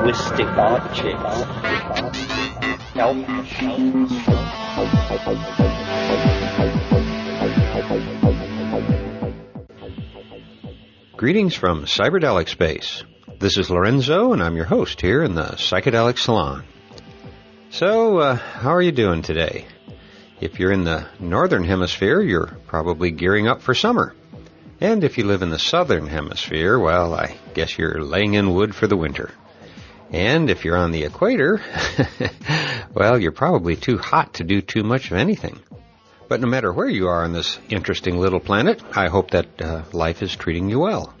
linguistic objects. Greetings from Cyberdelic Space. This is Lorenzo, and I'm your host here in the Psychedelic Salon. So, uh, how are you doing today? If you're in the northern hemisphere, you're probably gearing up for summer. And if you live in the southern hemisphere, well, I guess you're laying in wood for the winter. And if you're on the equator, well, you're probably too hot to do too much of anything. But no matter where you are on this interesting little planet, I hope that uh, life is treating you well.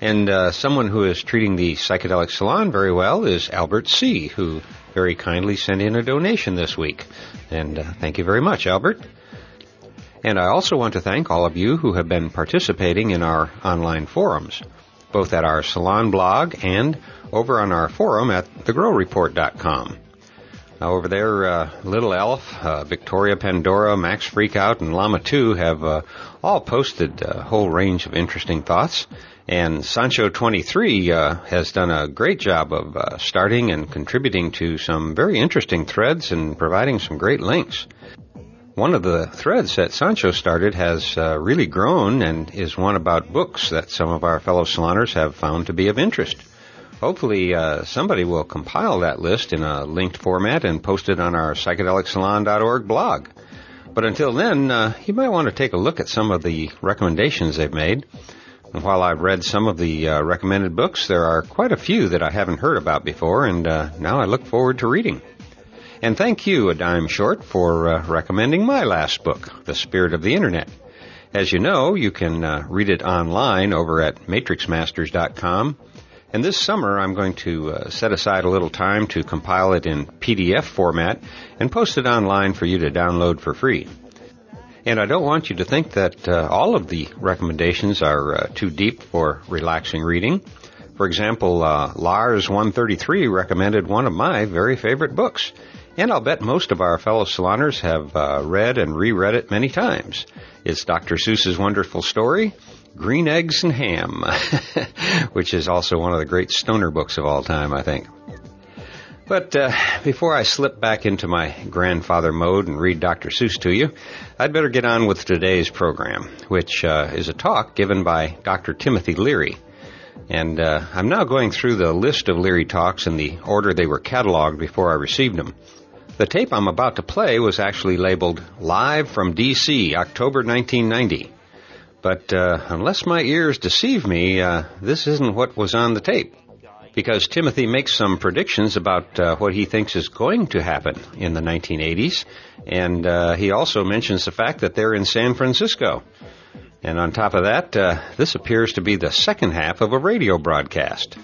And uh, someone who is treating the Psychedelic Salon very well is Albert C., who very kindly sent in a donation this week. And uh, thank you very much, Albert. And I also want to thank all of you who have been participating in our online forums, both at our salon blog and over on our forum at thegrowreport.com. Now over there, uh, Little Elf, uh, Victoria Pandora, Max Freakout, and Llama 2 have uh, all posted a whole range of interesting thoughts. And Sancho23 uh, has done a great job of uh, starting and contributing to some very interesting threads and providing some great links. One of the threads that Sancho started has uh, really grown and is one about books that some of our fellow saloners have found to be of interest. Hopefully, uh, somebody will compile that list in a linked format and post it on our psychedelicsalon.org blog. But until then, uh, you might want to take a look at some of the recommendations they've made. And while I've read some of the uh, recommended books, there are quite a few that I haven't heard about before, and uh, now I look forward to reading. And thank you, A Dime Short, for uh, recommending my last book, The Spirit of the Internet. As you know, you can uh, read it online over at matrixmasters.com. And this summer, I'm going to uh, set aside a little time to compile it in PDF format and post it online for you to download for free. And I don't want you to think that uh, all of the recommendations are uh, too deep for relaxing reading. For example, uh, Lars 133 recommended one of my very favorite books, and I'll bet most of our fellow saloners have uh, read and reread it many times. It's Dr. Seuss's wonderful story, Green Eggs and Ham, which is also one of the great stoner books of all time, I think. But uh, before I slip back into my grandfather mode and read Dr. Seuss to you, I'd better get on with today's program, which uh, is a talk given by Dr. Timothy Leary. And uh, I'm now going through the list of Leary talks in the order they were cataloged before I received them. The tape I'm about to play was actually labeled Live from DC, October 1990. But uh, unless my ears deceive me, uh, this isn't what was on the tape. Because Timothy makes some predictions about uh, what he thinks is going to happen in the 1980s, and uh, he also mentions the fact that they're in San Francisco. And on top of that, uh, this appears to be the second half of a radio broadcast.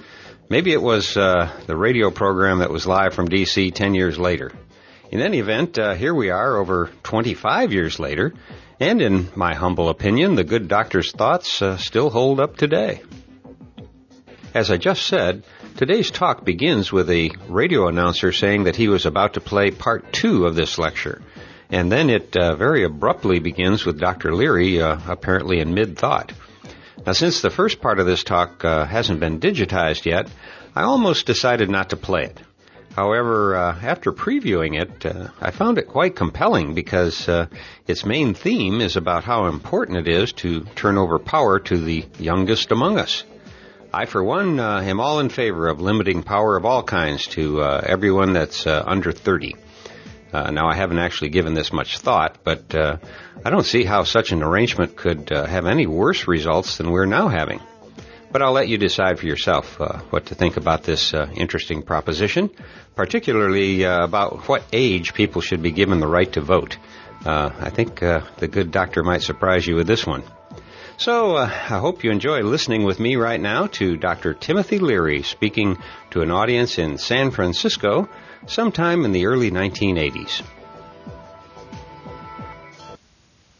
Maybe it was uh, the radio program that was live from DC 10 years later. In any event, here we are over 25 years later, and in my humble opinion, the good doctor's thoughts uh, still hold up today. As I just said, today's talk begins with a radio announcer saying that he was about to play part two of this lecture. And then it uh, very abruptly begins with Dr. Leary uh, apparently in mid thought. Now, since the first part of this talk uh, hasn't been digitized yet, I almost decided not to play it. However, uh, after previewing it, uh, I found it quite compelling because uh, its main theme is about how important it is to turn over power to the youngest among us. I, for one, uh, am all in favor of limiting power of all kinds to uh, everyone that's uh, under 30. now, I haven't actually given this much thought, but I don't see how such an arrangement could have any worse results than we're now having. But I'll let you decide for yourself uh, what to think about this uh, interesting proposition, particularly uh, about what age people should be given the right to vote. Uh, I think uh, the good doctor might surprise you with this one. So uh, I hope you enjoy listening with me right now to Dr. Timothy Leary speaking to an audience in San Francisco sometime in the early 1980s.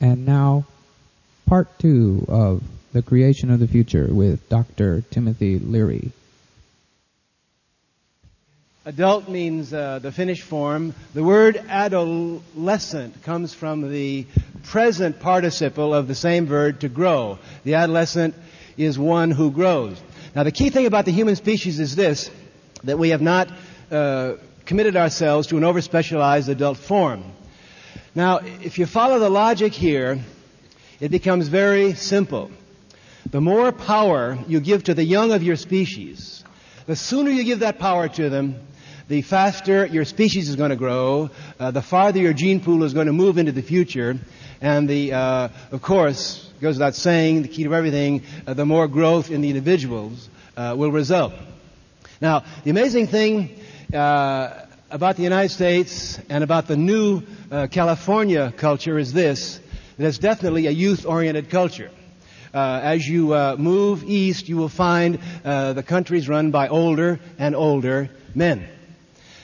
And now, part two of the Creation of the Future with Dr. Timothy Leary. Adult means uh, the finished form. The word adolescent comes from the present participle of the same verb to grow. The adolescent is one who grows. Now, the key thing about the human species is this that we have not uh, committed ourselves to an overspecialized adult form. Now, if you follow the logic here, it becomes very simple. The more power you give to the young of your species, the sooner you give that power to them, the faster your species is going to grow, uh, the farther your gene pool is going to move into the future, and the, uh, of course, goes without saying, the key to everything, uh, the more growth in the individuals uh, will result. Now, the amazing thing uh, about the United States and about the new uh, California culture is this, that it's definitely a youth-oriented culture. Uh, as you uh, move east, you will find uh, the countries run by older and older men.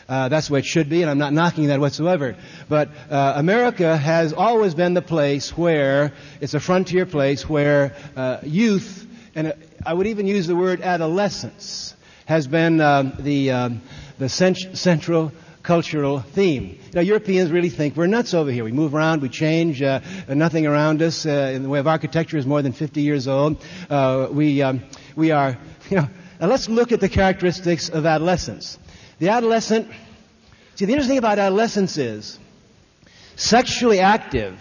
Uh, that's way it should be, and I'm not knocking that whatsoever. But uh, America has always been the place where it's a frontier place where uh, youth, and I would even use the word adolescence, has been um, the um, the cent- central cultural theme. Now, Europeans really think we're nuts over here. We move around, we change, uh, nothing around us uh, in the way of architecture is more than 50 years old. Uh, we, um, we are, you know, now let's look at the characteristics of adolescence. The adolescent, see, the interesting thing about adolescence is sexually active,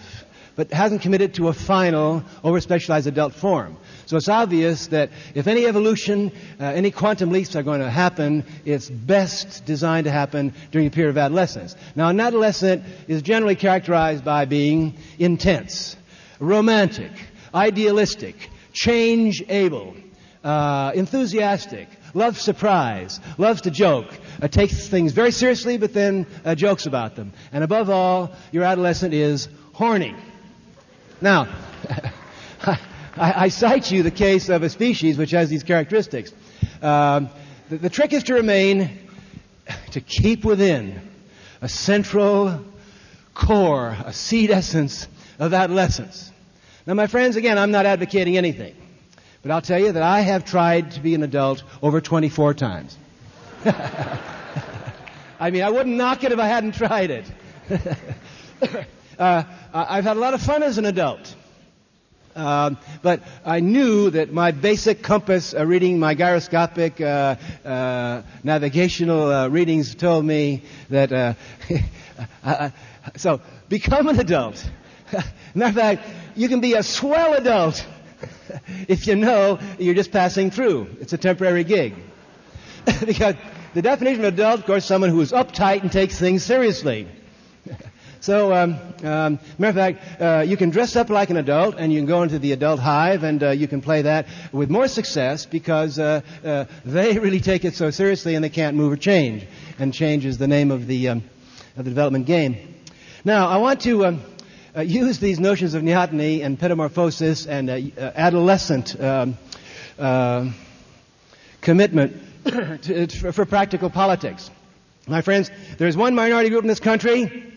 but hasn't committed to a final, over-specialized adult form. So it's obvious that if any evolution, uh, any quantum leaps are going to happen, it's best designed to happen during the period of adolescence. Now, an adolescent is generally characterized by being intense, romantic, idealistic, change able, uh, enthusiastic, loves surprise, loves to joke, uh, takes things very seriously, but then uh, jokes about them. And above all, your adolescent is horny. Now, I, I, cite you the case of a species which has these characteristics. Um, the, the trick is to remain, to keep within a central core, a seed essence of adolescence. Now, my friends, again, I'm not advocating anything, but I'll tell you that I have tried to be an adult over 24 times. I mean, I wouldn't knock it if I hadn't tried it. uh, I've had a lot of fun as an adult. Um, but I knew that my basic compass uh, reading, my gyroscopic uh, uh, navigational uh, readings told me that. Uh, so become an adult. Matter of fact, you can be a swell adult if you know you're just passing through. It's a temporary gig. because the definition of adult, of course, someone who is uptight and takes things seriously. So, um, um, matter of fact, uh, you can dress up like an adult and you can go into the adult hive and uh, you can play that with more success because uh, uh they really take it so seriously and they can't move or change. And change is the name of the, um, of the development game. Now, I want to um, uh, use these notions of neoteny and pedomorphosis and uh, adolescent um, commitment to, for practical politics. My friends, there's one minority group in this country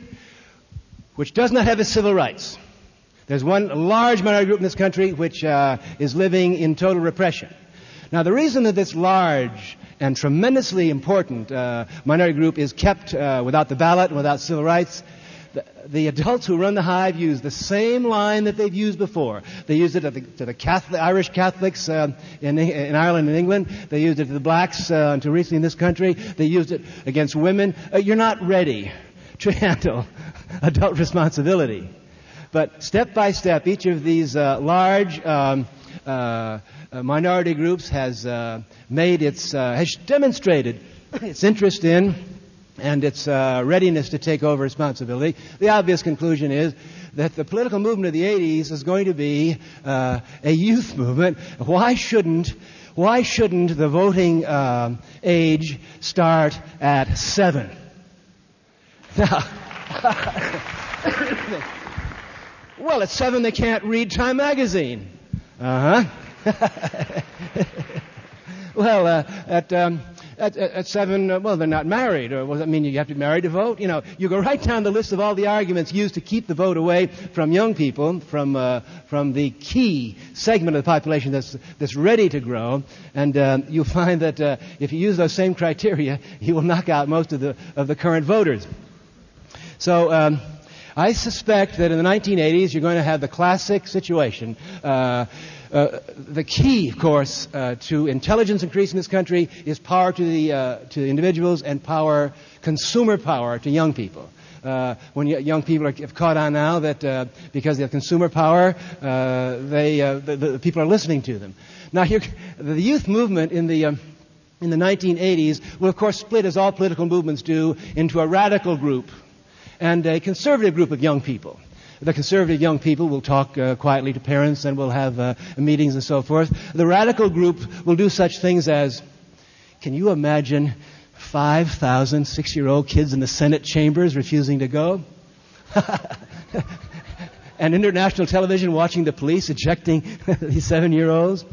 which does not have its civil rights. There's one large minority group in this country which uh, is living in total repression. Now, the reason that this large and tremendously important uh, minority group is kept uh, without the ballot and without civil rights, the, the, adults who run the hive use the same line that they've used before. They used it to the, to the Catholic, Irish Catholics uh, in, in, Ireland and England. They used it to the blacks uh, until recently in this country. They used it against women. Uh, you're not ready to handle adult responsibility. But step by step, each of these uh, large um, uh, uh, minority groups has uh, made its, uh, has demonstrated its interest in and its uh, readiness to take over responsibility. The obvious conclusion is that the political movement of the 80s is going to be a youth movement. Why shouldn't why shouldn't the voting age start at seven? Now, well, at seven they can't read Time magazine. Uh huh. well, uh, at, um, at, at, seven, uh, well, they're not married. Or what does that mean? You have to be married to vote? You know, you go right down the list of all the arguments used to keep the vote away from young people, from, uh, from the key segment of the population that's, that's ready to grow. And uh, you'll find that uh, if you use those same criteria, you will knock out most of the, of the current voters. So, um, I suspect that in the 1980s you're going to have the classic situation. Uh, uh, the key, of course, uh, to intelligence increase in this country is power to the uh, to individuals and power, consumer power to young people. Uh, when young people are, have caught on now that uh, because they have consumer power, uh, they the, the, people are listening to them. Now, here, the youth movement in the um, in the 1980s will, of course, split as all political movements do into a radical group and a conservative group of young people the conservative young people will talk uh, quietly to parents and will have uh, meetings and so forth. The radical group will do such things as, can you imagine 5,000 six-year-old kids in the Senate chambers refusing to go? and international television watching the police ejecting these seven-year-olds?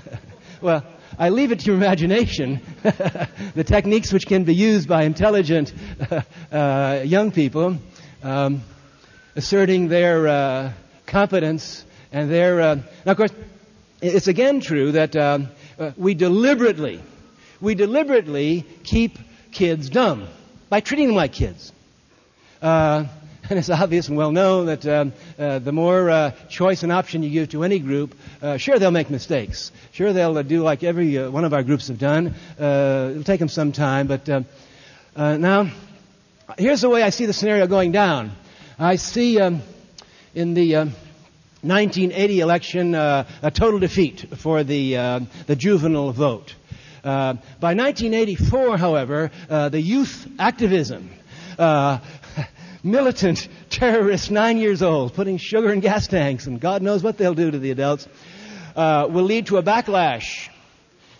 well, I leave it to your imagination the techniques which can be used by intelligent uh, young people. Um, asserting their uh, competence and their. Uh, now, of course, it's again true that uh, uh, we deliberately, we deliberately keep kids dumb by treating them like kids. Uh, and it's obvious and well known that um, uh, the more uh, choice and option you give to any group, uh, sure they'll make mistakes. Sure they'll do like every one of our groups have done. it'll take them some time, but now here's the way I see the scenario going down. I see um, in the uh, 1980 election uh, a total defeat for the, uh, the juvenile vote. Uh, by 1984, however, uh, the youth activism, uh, militant terrorists nine years old, putting sugar in gas tanks, and God knows what they'll do to the adults, will lead to a backlash.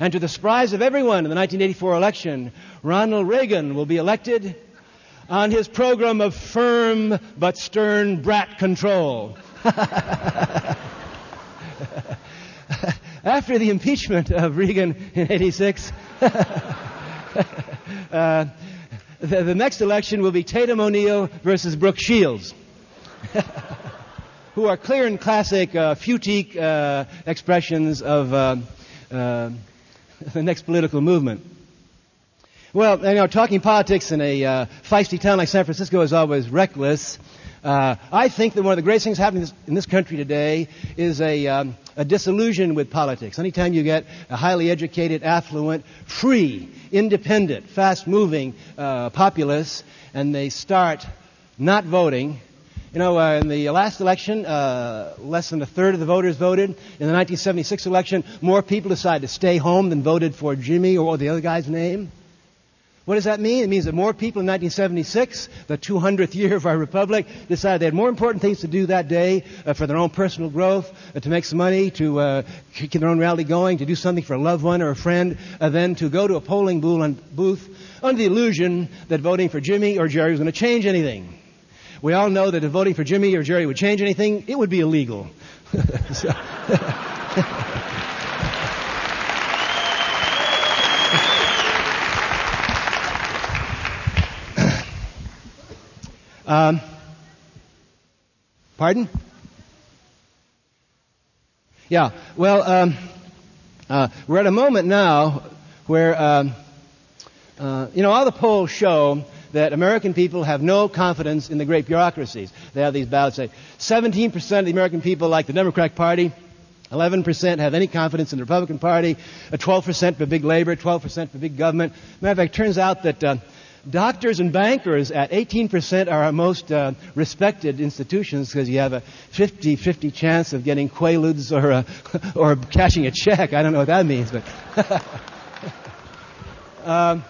And to the surprise of everyone in the 1984 election, Ronald Reagan will be elected on his program of firm but stern brat control. After the impeachment of Reagan in 86, uh, the, the, next election will be Tatum O'Neal versus Brooke Shields, who are clear and classic uh, futique uh, expressions of uh, uh, the next political movement. Well, you know, talking politics in a uh, feisty town like San Francisco is always reckless. Uh, I think that one of the greatest things happening in this country today is a, um, a disillusion with politics. Anytime you get a highly educated, affluent, free, independent, fast-moving uh, populace, and they start not voting, you know, uh, in the last election, uh, less than a third of the voters voted. In the 1976 election, more people decided to stay home than voted for Jimmy or the other guy's name. What does that mean? It means that more people in 1976, the 200th year of our republic, decided they had more important things to do that day uh, for their own personal growth, uh, to make some money, to uh, keep their own rally going, to do something for a loved one or a friend, uh, than to go to a polling booth under the illusion that voting for Jimmy or Jerry was going to change anything. We all know that if voting for Jimmy or Jerry would change anything, it would be illegal. Um, pardon? Yeah, well, um, uh, we're at a moment now where, um, uh, you know, all the polls show that American people have no confidence in the great bureaucracies. They have these ballots say 17% of the American people like the Democratic Party, 11% have any confidence in the Republican Party, 12% for big labor, 12% for big government. Matter of fact, it turns out that uh, Doctors and bankers at 18% are our most uh, respected institutions because you have a 50-50 chance of getting quaaludes or, uh, or cashing a check. I don't know what that means, but... um,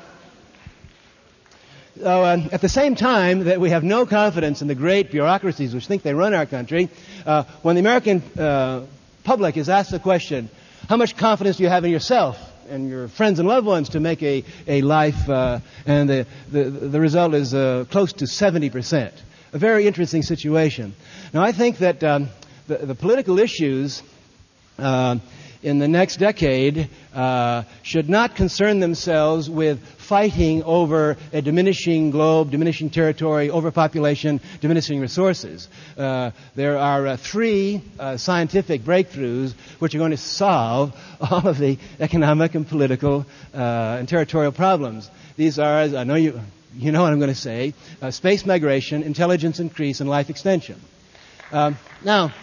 so, uh, at the same time that we have no confidence in the great bureaucracies which think they run our country, uh, when the American uh, public is asked the question, how much confidence do you have in yourself? And your friends and loved ones to make a, a life, uh, and the, the, the result is uh, close to 70%. A very interesting situation. Now, I think that um, the, the political issues uh, in the next decade uh, should not concern themselves with fighting over a diminishing globe, diminishing territory, overpopulation, diminishing resources. Uh, there are uh, three uh, scientific breakthroughs which are going to solve all of the economic and political uh, and territorial problems. These are, I know you, you know what I'm going to say, uh, space migration, intelligence increase, and life extension. Um, now,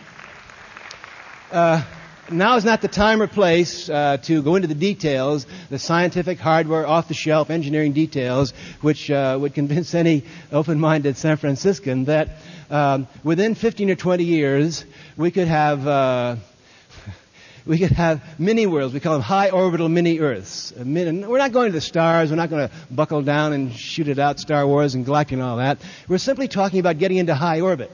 uh, now is not the time or place uh, to go into the details, the scientific, hardware, off-the-shelf engineering details, which uh, would convince any open-minded San Franciscan that um, within 15 or 20 years we could have uh, we could have mini worlds. We call them high orbital mini Earths. We're not going to the stars. We're not going to buckle down and shoot it out, Star Wars and Galactic and all that. We're simply talking about getting into high orbit.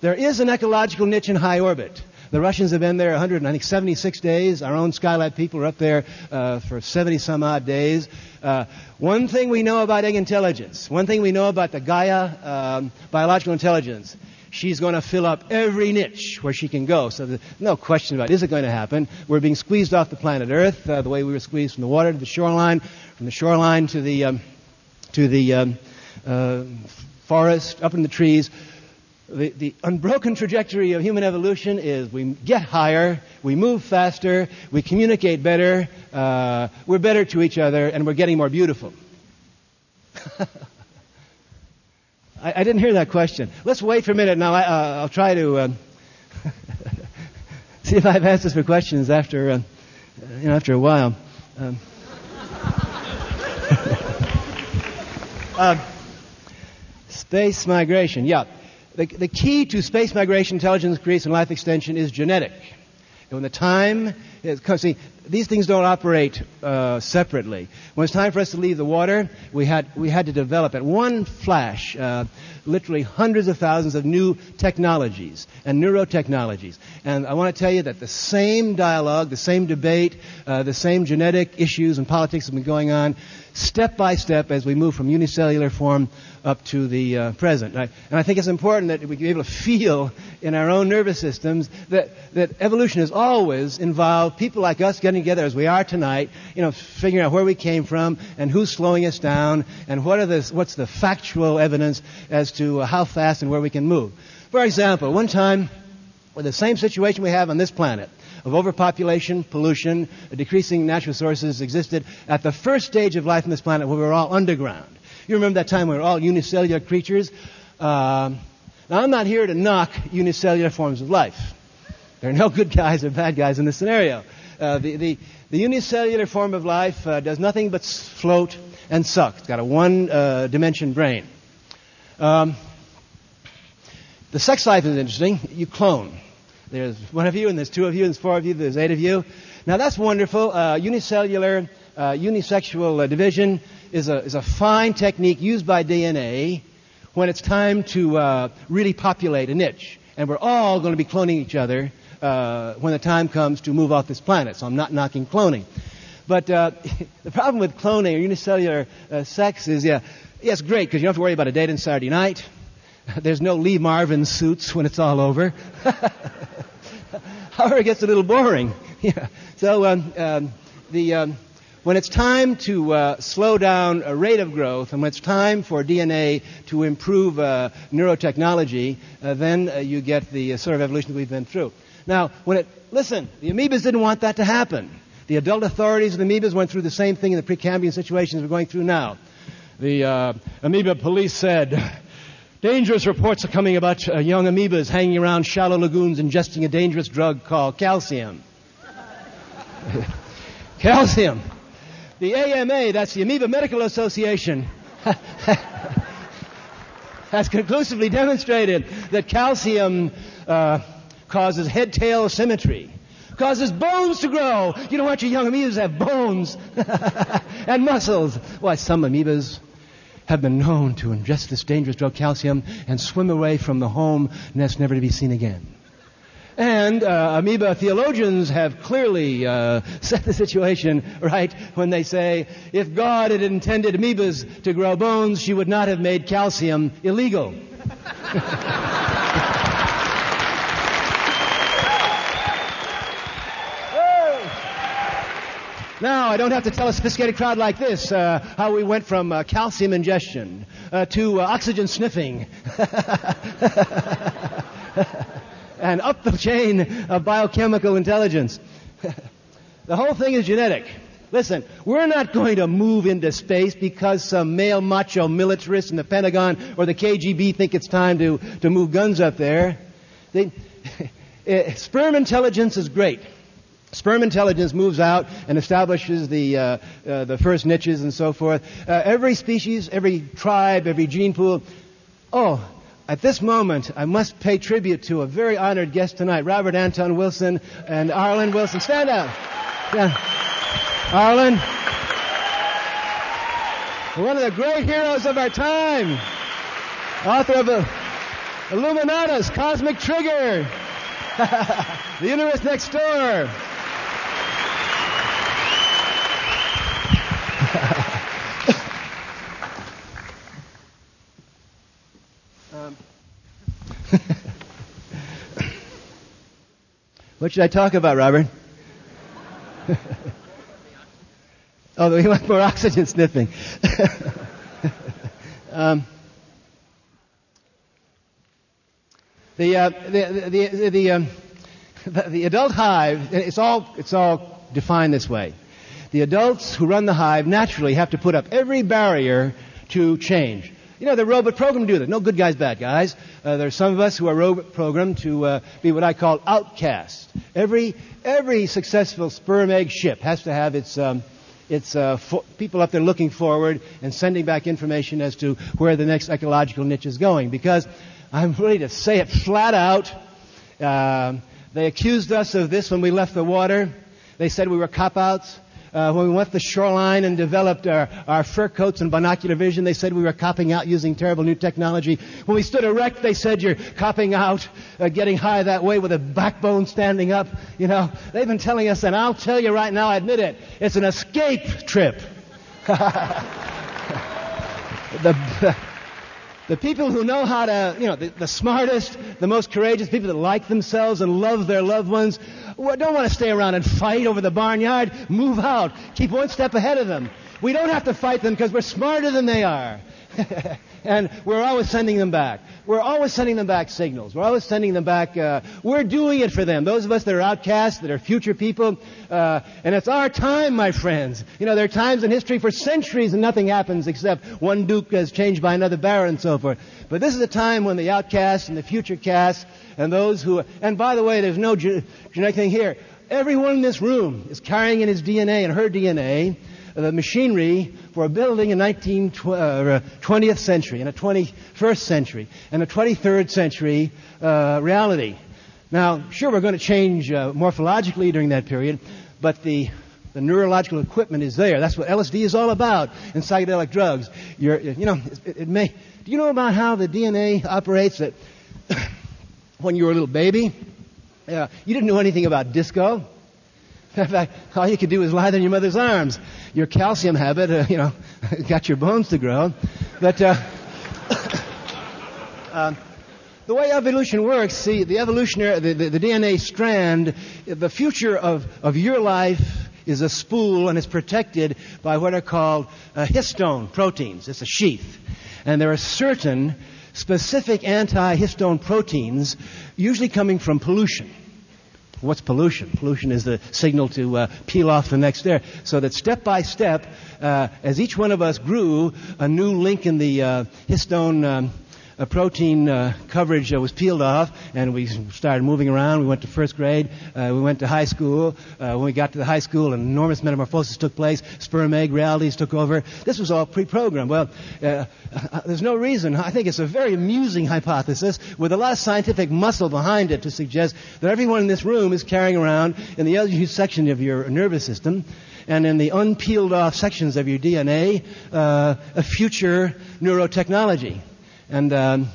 There is an ecological niche in high orbit. The Russians have been there 100, I think 76 days. Our own Skylab people are up there uh, for 70 some odd days. Uh, one thing we know about egg intelligence, one thing we know about the Gaia um, biological intelligence, she's going to fill up every niche where she can go. So there's no question about it. Is it going to happen? We're being squeezed off the planet Earth uh, the way we were squeezed from the water to the shoreline, from the shoreline to the um, to the um, uh, forest, up in the trees the, the unbroken trajectory of human evolution is we get higher, we move faster, we communicate better, uh, we're better to each other, and we're getting more beautiful. I, I, didn't hear that question. Let's wait for a minute now. I, will uh, try to uh, see if I have answers for questions after, uh, you know, after a while. Um, uh, space migration, yeah. The, the key to space migration, intelligence increase, and life extension is genetic. And when the time is, see, these things don't operate uh, separately. When it's time for us to leave the water, we had, we had to develop at one flash, uh, literally hundreds of thousands of new technologies and neurotechnologies. And I want to tell you that the same dialogue, the same debate, uh, the same genetic issues and politics have been going on step by step as we move from unicellular form up to the uh, present. I, and I, think it's important that we be able to feel in our own nervous systems that, that evolution has always involved people like us getting together as we are tonight, you know, figuring out where we came from and who's slowing us down and what are the, what's the factual evidence as to how fast and where we can move. For example, one time, with the same situation we have on this planet, of overpopulation, pollution, decreasing natural resources existed at the first stage of life on this planet where we were all underground. You remember that time we were all unicellular creatures? Uh, now, I'm not here to knock unicellular forms of life. There are no good guys or bad guys in this scenario. Uh, the, the, the, unicellular form of life uh, does nothing but float and suck. It's got a one uh, dimension brain. Um, the sex life is interesting. You clone. There's one of you, and there's two of you, and there's four of you, and there's eight of you. Now that's wonderful. Uh, unicellular, uh, unisexual division is a, is a fine technique used by DNA when it's time to really populate a niche. And we're all going to be cloning each other uh, when the time comes to move off this planet. So I'm not knocking cloning. But uh, the problem with cloning or unicellular sex is, yeah, yeah, it's great because you don't have to worry about a date on Saturday night. There's no Lee Marvin suits when it's all over. However, it gets a little boring. yeah. So um, um, the um, when it's time to uh, slow down a rate of growth, and when it's time for DNA to improve uh, neurotechnology, uh, then uh, you get the uh, sort of evolution that we've been through. Now, when it listen, the amoebas didn't want that to happen. The adult authorities of the amoebas went through the same thing in the Precambrian situations we're going through now. The uh, amoeba police said Dangerous reports are coming about uh, young amoebas hanging around shallow lagoons ingesting a dangerous drug called calcium. calcium. The AMA, that's the Amoeba Medical Association, has conclusively demonstrated that calcium uh, causes head-tail symmetry, causes bones to grow. You don't want your young amoebas have bones and muscles. Why, some amoebas have been known to ingest this dangerous drug calcium and swim away from the home nest never to be seen again. And uh, amoeba theologians have clearly uh, set the situation right when they say if God had intended amoebas to grow bones, she would not have made calcium illegal. Now, I don't have to tell a sophisticated crowd like this uh, how we went from uh, calcium ingestion uh, to uh, oxygen sniffing and up the chain of biochemical intelligence. the whole thing is genetic. Listen, we're not going to move into space because some male macho militarists in the Pentagon or the KGB think it's time to, to move guns up there. They, eh, sperm intelligence is great. Sperm intelligence moves out and establishes the, uh, uh, the first niches and so forth. Uh, every species, every tribe, every gene pool. Oh, at this moment, I must pay tribute to a very honored guest tonight, Robert Anton Wilson and Arlen Wilson. Stand up. Yeah. Arlen. One of the great heroes of our time. Author of Illuminatus, Cosmic Trigger, The Universe Next Door. Um, what should I talk about, Robert? oh, we want more oxygen sniffing. um, the, uh, the, the, the, the, um, the adult hive, it's all, it's all defined this way. The adults who run the hive naturally have to put up every barrier to change. You know, the robot programmed to do that. No good guys, bad guys. Uh, there are some of us who are robot programmed to uh, be what I call outcasts. Every, every successful sperm egg ship has to have its, um, its uh, fo- people up there looking forward and sending back information as to where the next ecological niche is going. Because I'm ready to say it flat out. Um, they accused us of this when we left the water. They said we were cop outs. Uh, when we went to the shoreline and developed our, our fur coats and binocular vision, they said we were copping out using terrible new technology. When we stood erect, they said you're copping out, uh, getting high that way with a backbone standing up. You know, they've been telling us, and I'll tell you right now, I admit it, it's an escape trip. the, the people who know how to, you know, the, the, smartest, the most courageous, people that like themselves and love their loved ones, don't want to stay around and fight over the barnyard. Move out. Keep one step ahead of them. We don't have to fight them because we're smarter than they are. and we're always sending them back. We're always sending them back signals. We're always sending them back. Uh, we're doing it for them. Those of us that are outcasts, that are future people, uh, and it's our time, my friends. You know, there are times in history for centuries and nothing happens except one duke is changed by another baron and so forth. But this is a time when the outcasts and the future casts and those who, and by the way, there's no genetic thing here. Everyone in this room is carrying in his DNA and her DNA the machinery for a building in 19, uh, 20th century, in a 21st century, and a 23rd century uh, reality. Now, sure, we're going to change uh, morphologically during that period, but the the neurological equipment is there. That's what LSD is all about in psychedelic drugs. You're, you know, it, it may. Do you know about how the DNA operates? That when you were a little baby, uh, you didn't know anything about disco. In fact, all you could do was lie there in your mother's arms. Your calcium habit, uh, you know, got your bones to grow. But uh, uh, the way evolution works, see, the evolutionary, the, the, the, DNA strand, the future of, of your life is a spool and it's protected by what are called uh, histone proteins. It's a sheath. And there are certain specific anti-histone proteins, usually coming from pollution. What's pollution? Pollution is the signal to uh, peel off the next air. So that step by step, uh, as each one of us grew, a new link in the uh, histone um, a protein uh, coverage uh, was peeled off, and we started moving around. We went to first grade. Uh, we went to high school. Uh, when we got to the high school, an enormous metamorphosis took place. Sperm egg realities took over. This was all pre-programmed. Well, uh, uh, there's no reason. I think it's a very amusing hypothesis with a lot of scientific muscle behind it to suggest that everyone in this room is carrying around in the LGU section of your nervous system and in the unpeeled off sections of your DNA a future neurotechnology. And, um,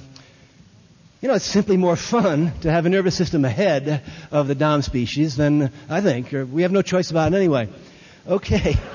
you know, it's simply more fun to have a nervous system ahead of the Dom species than I think. We have no choice about it anyway. Okay.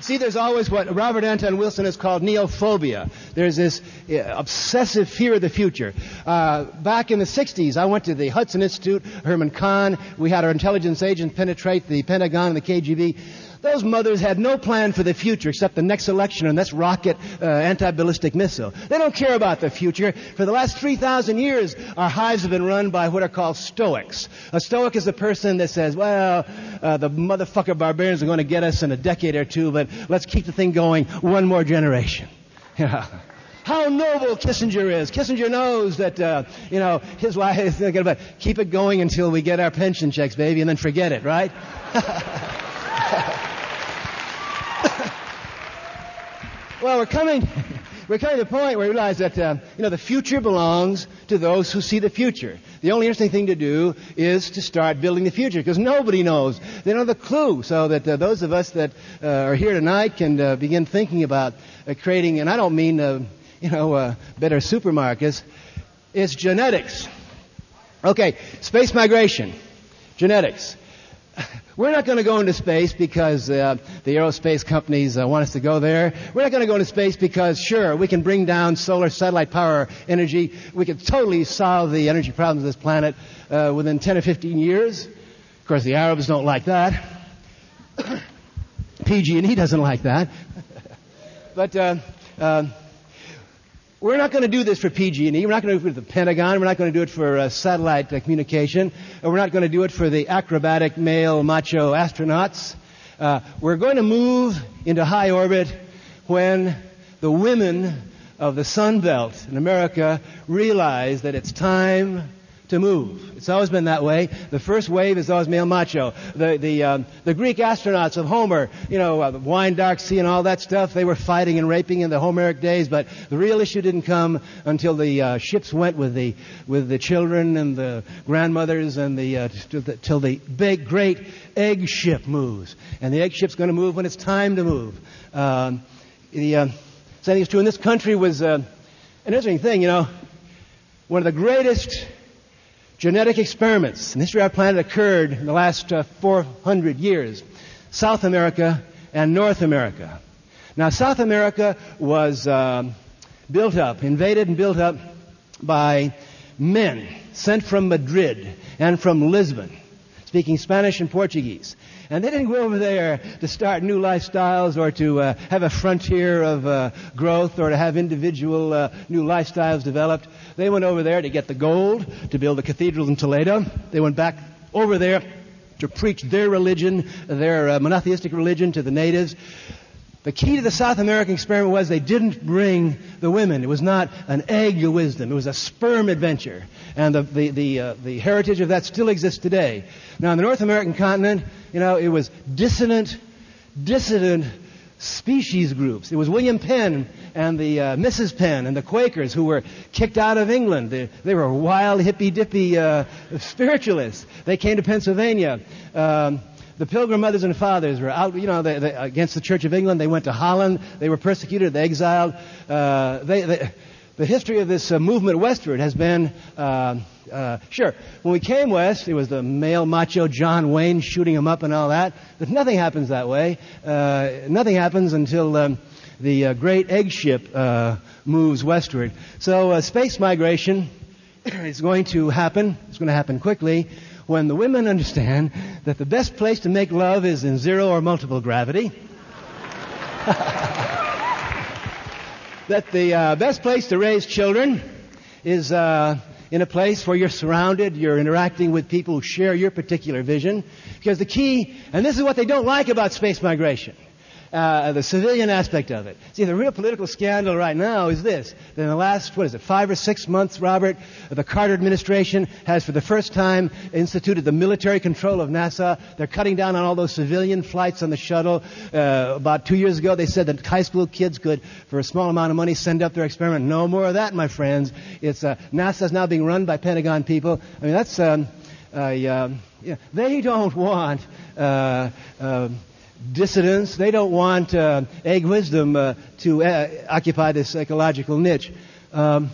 See, there's always what Robert Anton Wilson has called neophobia. There's this uh, obsessive fear of the future. Uh, back in the 60s, I went to the Hudson Institute, Herman Kahn. We had our intelligence agents penetrate the Pentagon and the KGB. Those mothers had no plan for the future except the next election and that's rocket uh, anti-ballistic missile. They don't care about the future. For the last 3,000 years, our hives have been run by what are called stoics. A stoic is a person that says, well, uh, the motherfucker barbarians are going to get us in a decade or two, but let's keep the thing going one more generation. How noble Kissinger is. Kissinger knows that, uh, you know, his wife is thinking about keep it going until we get our pension checks, baby, and then forget it, right? well, we're coming, we're coming to the point where we realize that, uh, you know, the future belongs to those who see the future. The only interesting thing to do is to start building the future because nobody knows. They don't have a clue. So that uh, those of us that uh, are here tonight can uh, begin thinking about uh, creating, and I don't mean, uh, you know, better supermarkets. It's genetics. Okay, space migration, genetics. We're not going to go into space because uh, the aerospace companies uh, want us to go there. We're not going to go into space because, sure, we can bring down solar satellite power energy. We could totally solve the energy problems of this planet uh, within 10 or 15 years. Of course, the Arabs don't like that. PG&E doesn't like that. but uh, uh, we're not going to do this for PG&E. We're not going to do it for the Pentagon. We're not going to do it for uh, satellite uh, communication. we're not going to do it for the acrobatic male macho astronauts. Uh, we're going to move into high orbit when the women of the Sun Belt in America realize that it's time to move. It's always been that way. The first wave is always male macho. The the um, the Greek astronauts of Homer, you know, uh, the wine dark sea and all that stuff. They were fighting and raping in the Homeric days, but the real issue didn't come until the uh, ships went with the with the children and the grandmothers and the uh, till the big great egg ship moves. And the egg ship's going to move when it's time to move. Um, the uh, same thing is true. in this country was uh, an interesting thing, you know. One of the greatest genetic experiments in the history of our planet occurred in the last uh, 400 years. South America and North America. Now, South America was um, built up, invaded and built up by men sent from Madrid and from Lisbon, speaking Spanish and Portuguese. And they didn't go over there to start new lifestyles or to uh, have a frontier of uh, growth or to have individual uh, new lifestyles developed. They went over there to get the gold, to build the cathedrals in Toledo. They went back over there to preach their religion, their uh, monotheistic religion to the natives. The key to the South American experiment was they didn't bring the women. It was not an egg of wisdom. It was a sperm adventure. And the, the, the, uh, the heritage of that still exists today. Now, on the North American continent, you know, it was dissonant, dissident species groups. It was William Penn and the uh, Mrs. Penn and the Quakers who were kicked out of England. They, they were wild, hippy dippy uh, spiritualists. They came to Pennsylvania. Um, the Pilgrim Mothers and Fathers were out, you know, they, they, against the Church of England. They went to Holland. They were persecuted. They exiled. Uh, they, the history of this uh, movement westward has been, uh, uh, sure, when we came west, it was the male macho John Wayne shooting them up and all that. But nothing happens that way. Uh, nothing happens until um, the uh, great egg ship moves westward. So space migration is going to happen. It's going to happen quickly when the women understand that the best place to make love is in zero or multiple gravity. that the uh, best place to raise children is uh, in a place where you're surrounded, you're interacting with people who share your particular vision. Because the key, and this is what they don't like about space migration, uh, the civilian aspect of it. See, the real political scandal right now is this. That in the last, what is it, five or six months, Robert, the Carter administration has for the first time instituted the military control of NASA. They're cutting down on all those civilian flights on the shuttle. Uh, about two years ago, they said that high school kids could, for a small amount of money, send up their experiment. No more of that, my friends. It's, uh, NASA's now being run by Pentagon people. I mean, that's, um, uh, yeah, they don't want, uh, uh, dissidents. They don't want uh, egg wisdom uh, to uh, occupy this psychological niche. Um,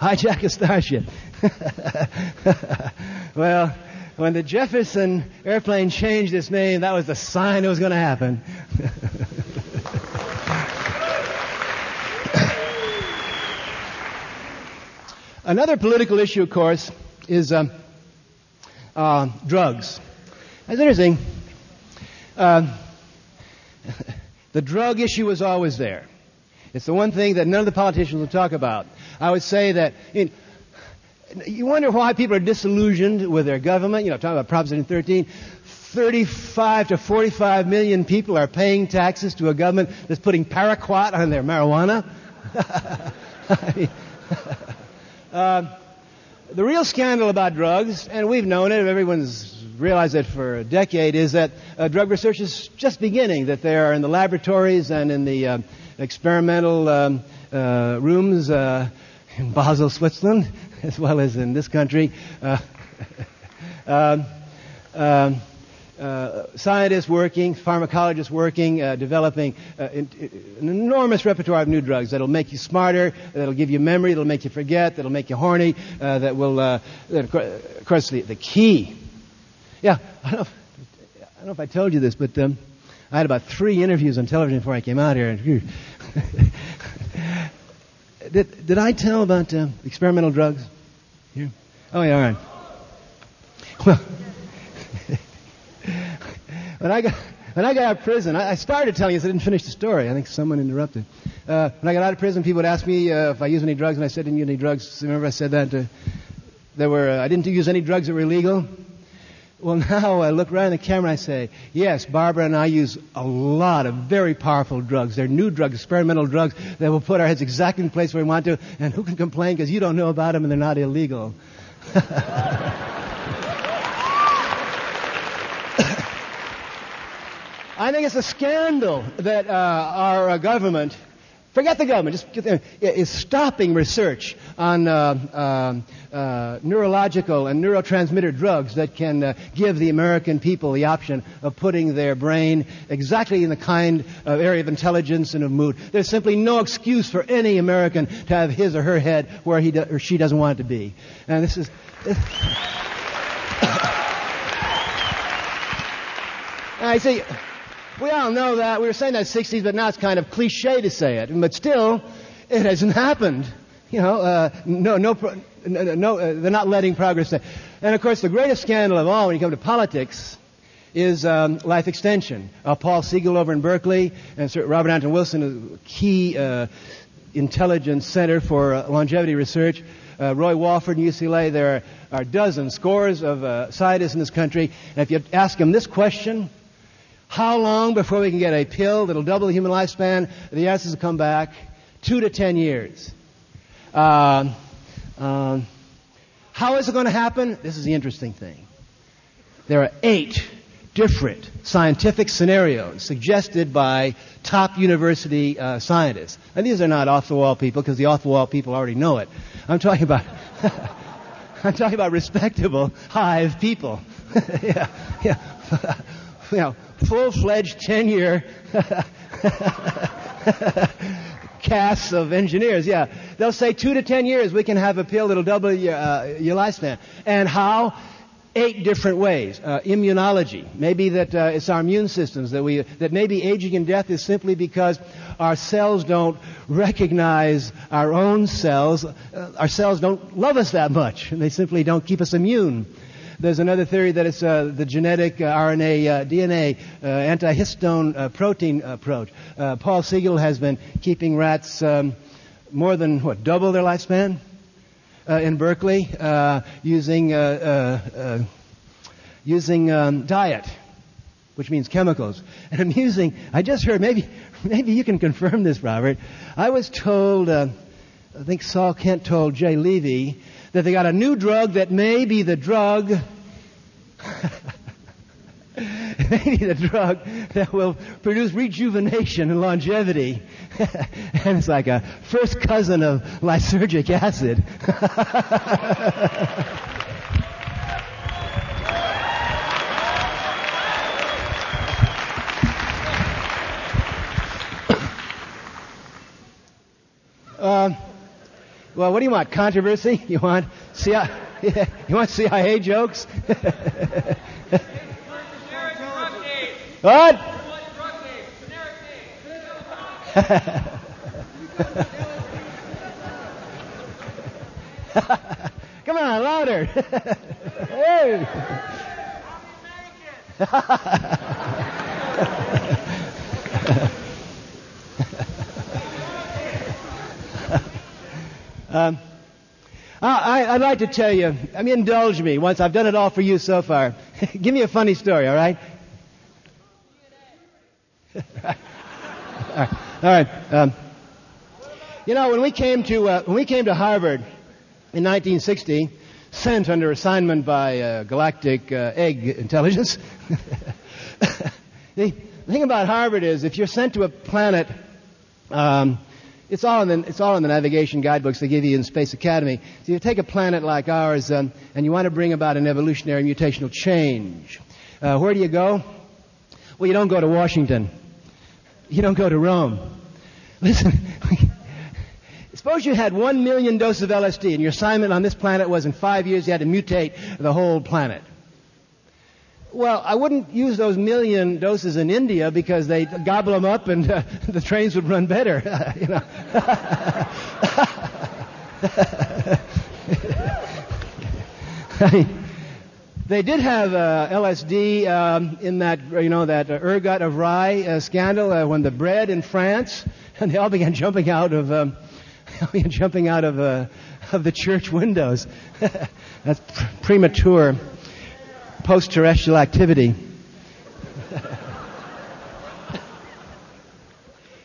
hijack a starship. well, when the Jefferson airplane changed its name, that was the sign it was going to happen. Another political issue, of course, is um, uh, drugs. That's interesting. Um, the drug issue was always there. It's the one thing that none of the politicians will talk about. I would say that in, you wonder why people are disillusioned with their government. You know, talking about Proposition 13. 35 to 45 million people are paying taxes to a government that's putting paraquat on their marijuana. uh, the real scandal about drugs, and we've known it, everyone's realized that for a decade, is that uh, drug research is just beginning, that they are in the laboratories and in the uh, experimental um, uh, rooms uh, in Basel, Switzerland, as well as in this country. Uh, um, um, uh, scientists working, pharmacologists working, uh, developing uh, in, an enormous repertoire of new drugs that'll make you smarter, that'll give you memory, that'll make you forget, that'll make you horny, uh, that will, that, of course, the, the key. Yeah, I don't, know if, I don't know if I told you this, but um, I had about three interviews on television before I came out here. did, did I tell about uh, experimental drugs? Here? Oh, yeah, all right. Well, when I got when I got out of prison, I, started telling you, I didn't finish the story. I think someone interrupted. Uh, when I got out of prison, people would ask me uh, if I used any drugs, and I said I didn't use any drugs. Remember, I said that uh, there were uh, I didn't use any drugs that were illegal. Well, now I look right in the camera and I say, yes, Barbara and I use a lot of very powerful drugs. They're new drugs, experimental drugs that will put our heads exactly in the place where we want to. And who can complain because you don't know about them and they're not illegal? I think it's a scandal that uh, our uh, government, forget the government, just there, is stopping research on uh, um, uh, neurological and neurotransmitter drugs that can uh, give the American people the option of putting their brain exactly in the kind of area of intelligence and of mood. There's simply no excuse for any American to have his or her head where he do, or she doesn't want it to be. And this is. I see we all know that. We were saying that in the 60s, but now it's kind of cliche to say it. But still, it hasn't happened. You know, uh, no, no, no, uh, they're not letting progress. And of course, the greatest scandal of all when you come to politics is um, life extension. Uh, Paul Segall over in Berkeley and Sir Robert Anton Wilson, a key uh, intelligence center for uh, longevity research. Uh, Roy Walford in UCLA. There are, are dozens, scores of uh, scientists in this country. And if you ask them this question, how long before we can get a pill that'll double the human lifespan? The answers will come back two to ten years. Uh, uh, how is it going to happen? This is the interesting thing. There are eight different scientific scenarios suggested by top university uh, scientists. And these are not off the wall people because the off the wall people already know it. I'm talking about I'm talking about respectable hive people. yeah, yeah. you know, full-fledged 10-year casts of engineers. Yeah, they'll say two to ten years we can have a pill that'll double your, uh, your lifespan. And how? Eight different ways. Uh, immunology. Maybe that uh, it's our immune systems that we that maybe aging and death is simply because our cells don't recognize our own cells. Uh, our cells don't love us that much, and they simply don't keep us immune. There's another theory that it's uh, the genetic uh, RNA, uh, DNA, uh, antihistone protein approach. Paul Segall has been keeping rats um, more than, what, double their lifespan in Berkeley using, using um, diet which means chemicals. And I'm using, I just heard, maybe, maybe you can confirm this, Robert. I was told, uh, I think Saul Kent told Jay Levy that they got a new drug that may be the drug maybe the drug that will produce rejuvenation and longevity. and it's like a first cousin of lysergic acid. uh, well, what do you want? Controversy? You want CIA, you want CIA jokes? what? Come on, louder. hey. Um, I, would like to tell you, I mean, indulge me once. I've done it all for you so far. Give me a funny story, all right? all right. Um, you know, when we came to uh, when we came to Harvard in 1960, sent under assignment by uh, Galactic uh, Egg Intelligence. the thing about Harvard is, if you're sent to a planet. Um, it's all in the it's all in the navigation guidebooks they give you in Space Academy. So you take a planet like ours um, and you want to bring about an evolutionary mutational change. Uh, where do you go? Well, you don't go to Washington. You don't go to Rome. Listen, suppose you had one million doses of LSD and your assignment on this planet was in five years you had to mutate the whole planet. Well, I wouldn't use those million doses in India because they gobble them up and uh, the trains would run better. you know. They did have uh, LSD um, in that, you know, that uh, ergot of rye uh, scandal uh, when the bread in France, and they all began jumping out of, um, jumping out of, uh, of the church windows. That's pr- premature post-terrestrial activity.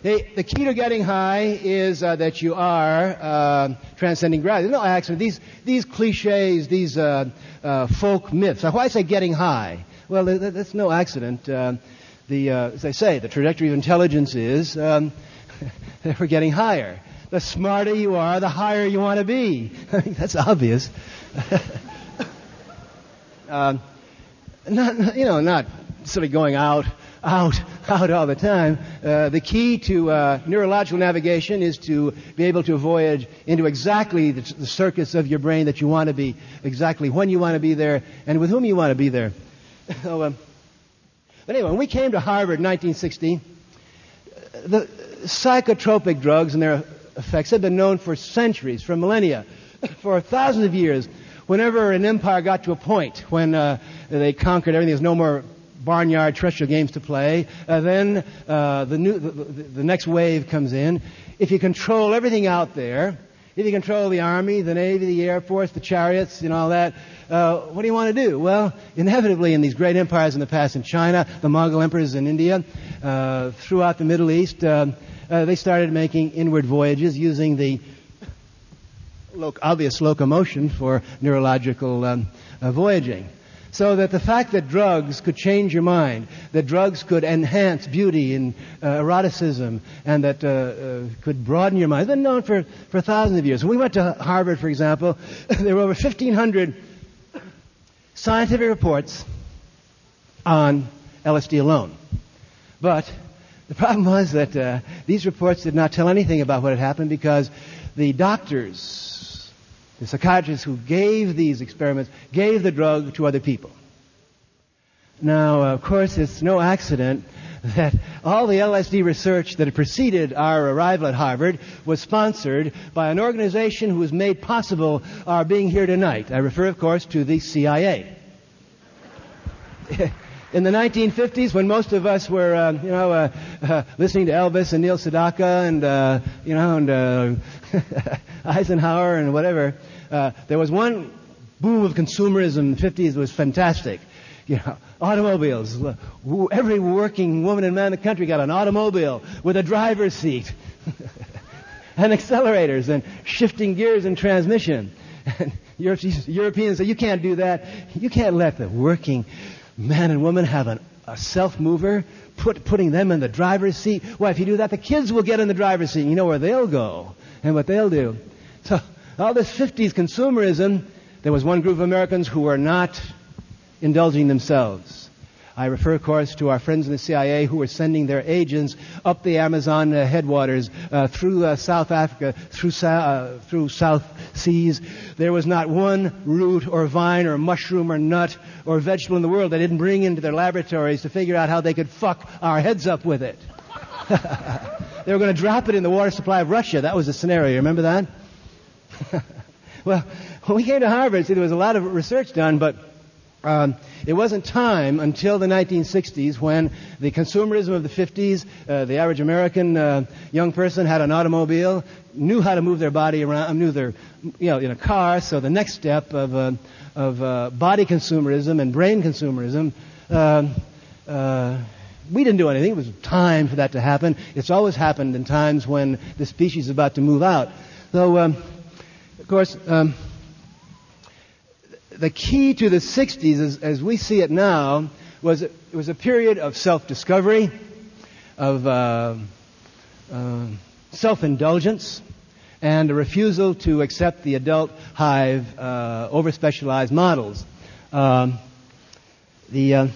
the, the, key to getting high is uh, that you are uh, transcending gravity. No accident. These, these cliches, these uh, uh folk myths. Now, why say getting high? Well, that's no accident. Uh, the, uh, as I say, the trajectory of intelligence is um, that we're getting higher. The smarter you are, the higher you want to be. That's obvious. Um, not, you know, not sort of going out, out, out all the time. Uh, the key to uh, neurological navigation is to be able to voyage into exactly the, the circuits of your brain that you want to be, exactly when you want to be there, and with whom you want to be there. so, um, but anyway, when we came to Harvard in 1960, the psychotropic drugs and their effects have been known for centuries, for millennia, for thousands of years whenever an empire got to a point when uh, they conquered everything, there's no more barnyard terrestrial games to play, uh, then uh, the, new, the, the, next wave comes in. If you control everything out there, if you control the army, the navy, the air force, the chariots, and all that, uh, what do you want to do? Well, inevitably, in these great empires in the past, in China, the Mongol emperors in India, uh, throughout the Middle East, uh, uh, they started making inward voyages using the obvious locomotion for neurological um, uh, voyaging. So that the fact that drugs could change your mind, that drugs could enhance beauty and uh, eroticism, and that uh, uh, could broaden your mind, has been known for, for thousands of years. When we went to Harvard, for example, there were over 1,500 scientific reports on LSD alone. But the problem was that uh, these reports did not tell anything about what had happened because the doctors the psychiatrists who gave these experiments gave the drug to other people. Now, of course, it's no accident that all the LSD research that preceded our arrival at Harvard was sponsored by an organization who has made possible our being here tonight. I refer, of course, to the CIA. in the 1950s, when most of us were, uh, you know, uh, uh, listening to Elvis and Neil Sedaka and, uh, you know, and uh, Eisenhower and whatever, uh, there was one boom of consumerism in the 50s that was fantastic. You know, automobiles. Every working woman and man in the country got an automobile with a driver's seat and accelerators and shifting gears and transmission. And Europeans say, you can't do that. You can't let the working man and woman have an, a self mover, put, putting them in the driver's seat. Well, if you do that, the kids will get in the driver's seat. You know where they'll go and what they'll do. So all this 50s consumerism, there was one group of Americans who were not indulging themselves. I refer, of course, to our friends in the CIA who were sending their agents up the Amazon uh, headwaters, uh, through uh, South Africa, through, uh, through South Seas. There was not one root or vine or mushroom or nut or vegetable in the world they didn't bring into their laboratories to figure out how they could fuck our heads up with it. they were going to drop it in the water supply of Russia. That was the scenario. Remember that? well, when we came to Harvard, see, there was a lot of research done, but Um, it wasn't time until the 1960s when the consumerism of the 50s, uh, the average American uh, young person had an automobile, knew how to move their body around, knew their, you know, in a car. So the next step of, uh, of uh, body consumerism and brain consumerism, uh, uh, we didn't do anything. It was time for that to happen. It's always happened in times when the species is about to move out. So, um, of course. Um, the key to the 60s, as, as we see it now, was it was a period of self-discovery, of uh, uh, self-indulgence, and a refusal to accept the adult hive uh, over-specialized models. Um, the uh,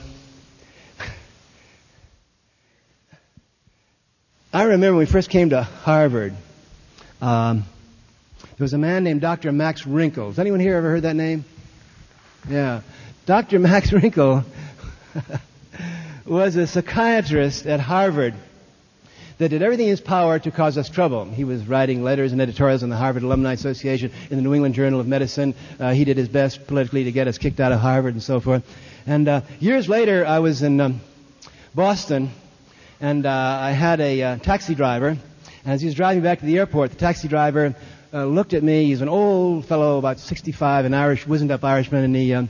I remember when we first came to Harvard. Um, there was a man named Dr. Max Rinkel. Has anyone here ever heard that name? Yeah. Dr. Max Rinkel was a psychiatrist at Harvard that did everything in his power to cause us trouble. He was writing letters and editorials in the Harvard Alumni Association, in the New England Journal of Medicine. Uh, he did his best politically to get us kicked out of Harvard and so forth. And uh, years later, I was in um, Boston, and uh, I had a uh, taxi driver. And as he was driving back to the airport, the taxi driver uh, looked at me. He's an old fellow, about 65, an Irish, wizened up Irishman, and he, um,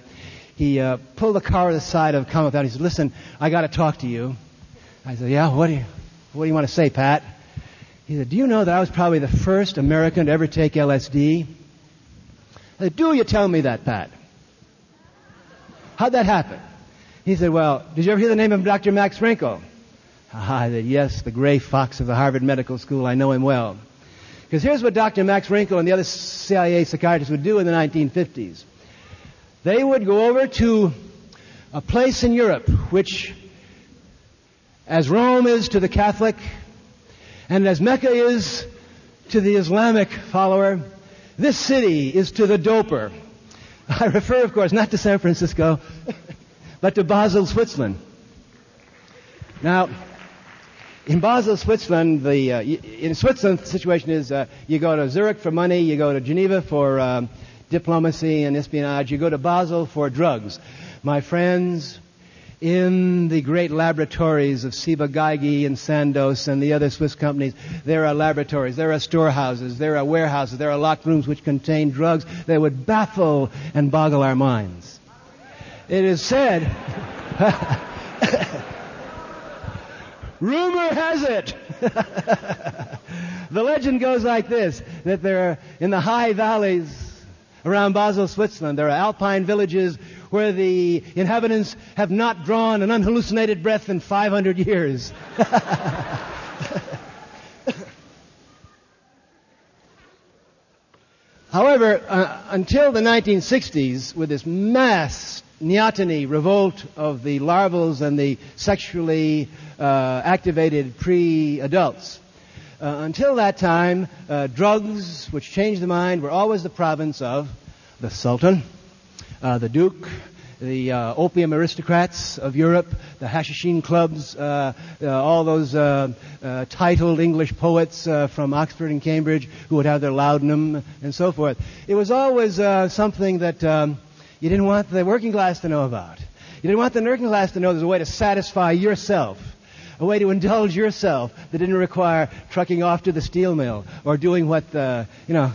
he uh, pulled the car to the side of come out. He said, listen, I got to talk to you. I said, yeah, what do you, what do you want to say, Pat? He said, do you know that I was probably the first American to ever take LSD? I said, do you tell me that, Pat? How'd that happen? He said, well, did you ever hear the name of Dr. Max Rinkel? I said, yes, the gray fox of the Harvard Medical School. I know him well. Because here's what Dr. Max Rinkel and the other CIA psychiatrists would do in the 1950s. They would go over to a place in Europe which, as Rome is to the Catholic, and as Mecca is to the Islamic follower, this city is to the doper. I refer, of course, not to San Francisco, but to Basel, Switzerland. Now, in Basel, Switzerland, the, uh, in Switzerland, the situation is uh, you go to Zurich for money, you go to Geneva for um, diplomacy and espionage, you go to Basel for drugs. My friends, in the great laboratories of Ciba-Geigy and Sandoz and the other Swiss companies, there are laboratories, there are storehouses, there are warehouses, there are locked rooms which contain drugs that would baffle and boggle our minds. It is said Rumor has it. the legend goes like this, that there are, in the high valleys around Basel, Switzerland, there are alpine villages where the inhabitants have not drawn an unhallucinated breath in 500 years. However, uh, until the 1960s, with this mass neoteny revolt of the larvals and the sexually uh, activated pre-adults. Uh, until that time, uh, drugs which changed the mind were always the province of the Sultan, uh, the Duke, the uh, opium aristocrats of Europe, the Hashishin clubs, uh, all those titled English poets from Oxford and Cambridge who would have their laudanum and so forth. It was always something that um, you didn't want the working class to know about. You didn't want the working class to know there's a way to satisfy yourself, a way to indulge yourself that didn't require trucking off to the steel mill or doing what you know.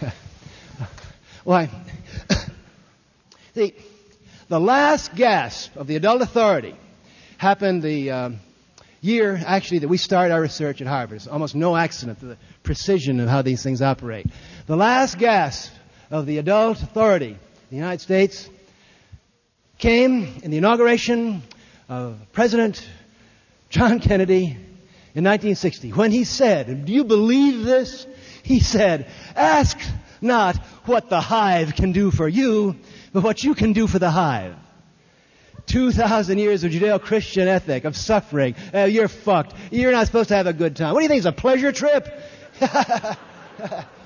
Why? the, the last gasp of the adult authority happened the um, year, actually, that we started our research at Harvard. It's almost no accident, the precision of how these things operate. The last gasp of the adult authority in the United States came in the inauguration of President John Kennedy in 1960 when he said, do you believe this? He said, ask not what the hive can do for you, but what you can do for the hive. 2,000 years of Judeo-Christian ethic, of suffering. Uh, you're fucked. You're not supposed to have a good time. What do you think? It's a pleasure trip?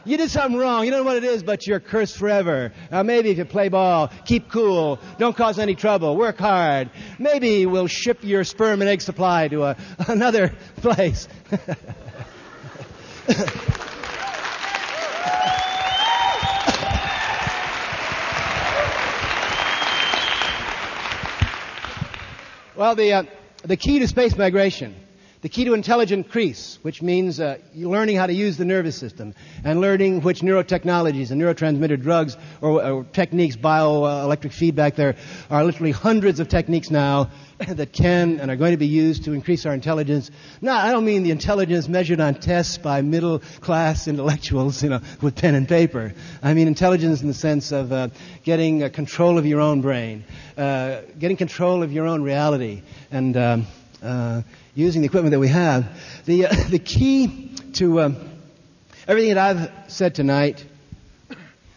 You did something wrong. You don't know what it is, but you're cursed forever. Uh, maybe if you play ball, keep cool, don't cause any trouble, work hard. Maybe we'll ship your sperm and egg supply to a, another place. Well, the, uh, the key to space migration, the key to intelligent increase, which means uh, learning how to use the nervous system and learning which neurotechnologies and neurotransmitter drugs or, or techniques, bioelectric feedback, there are literally hundreds of techniques now that can and are going to be used to increase our intelligence. No, I don't mean the intelligence measured on tests by middle class intellectuals, you know, with pen and paper. I mean intelligence in the sense of uh, getting uh, control of your own brain, uh, getting control of your own reality, and um, uh, using the equipment that we have. The uh, the key to um, everything that I've said tonight,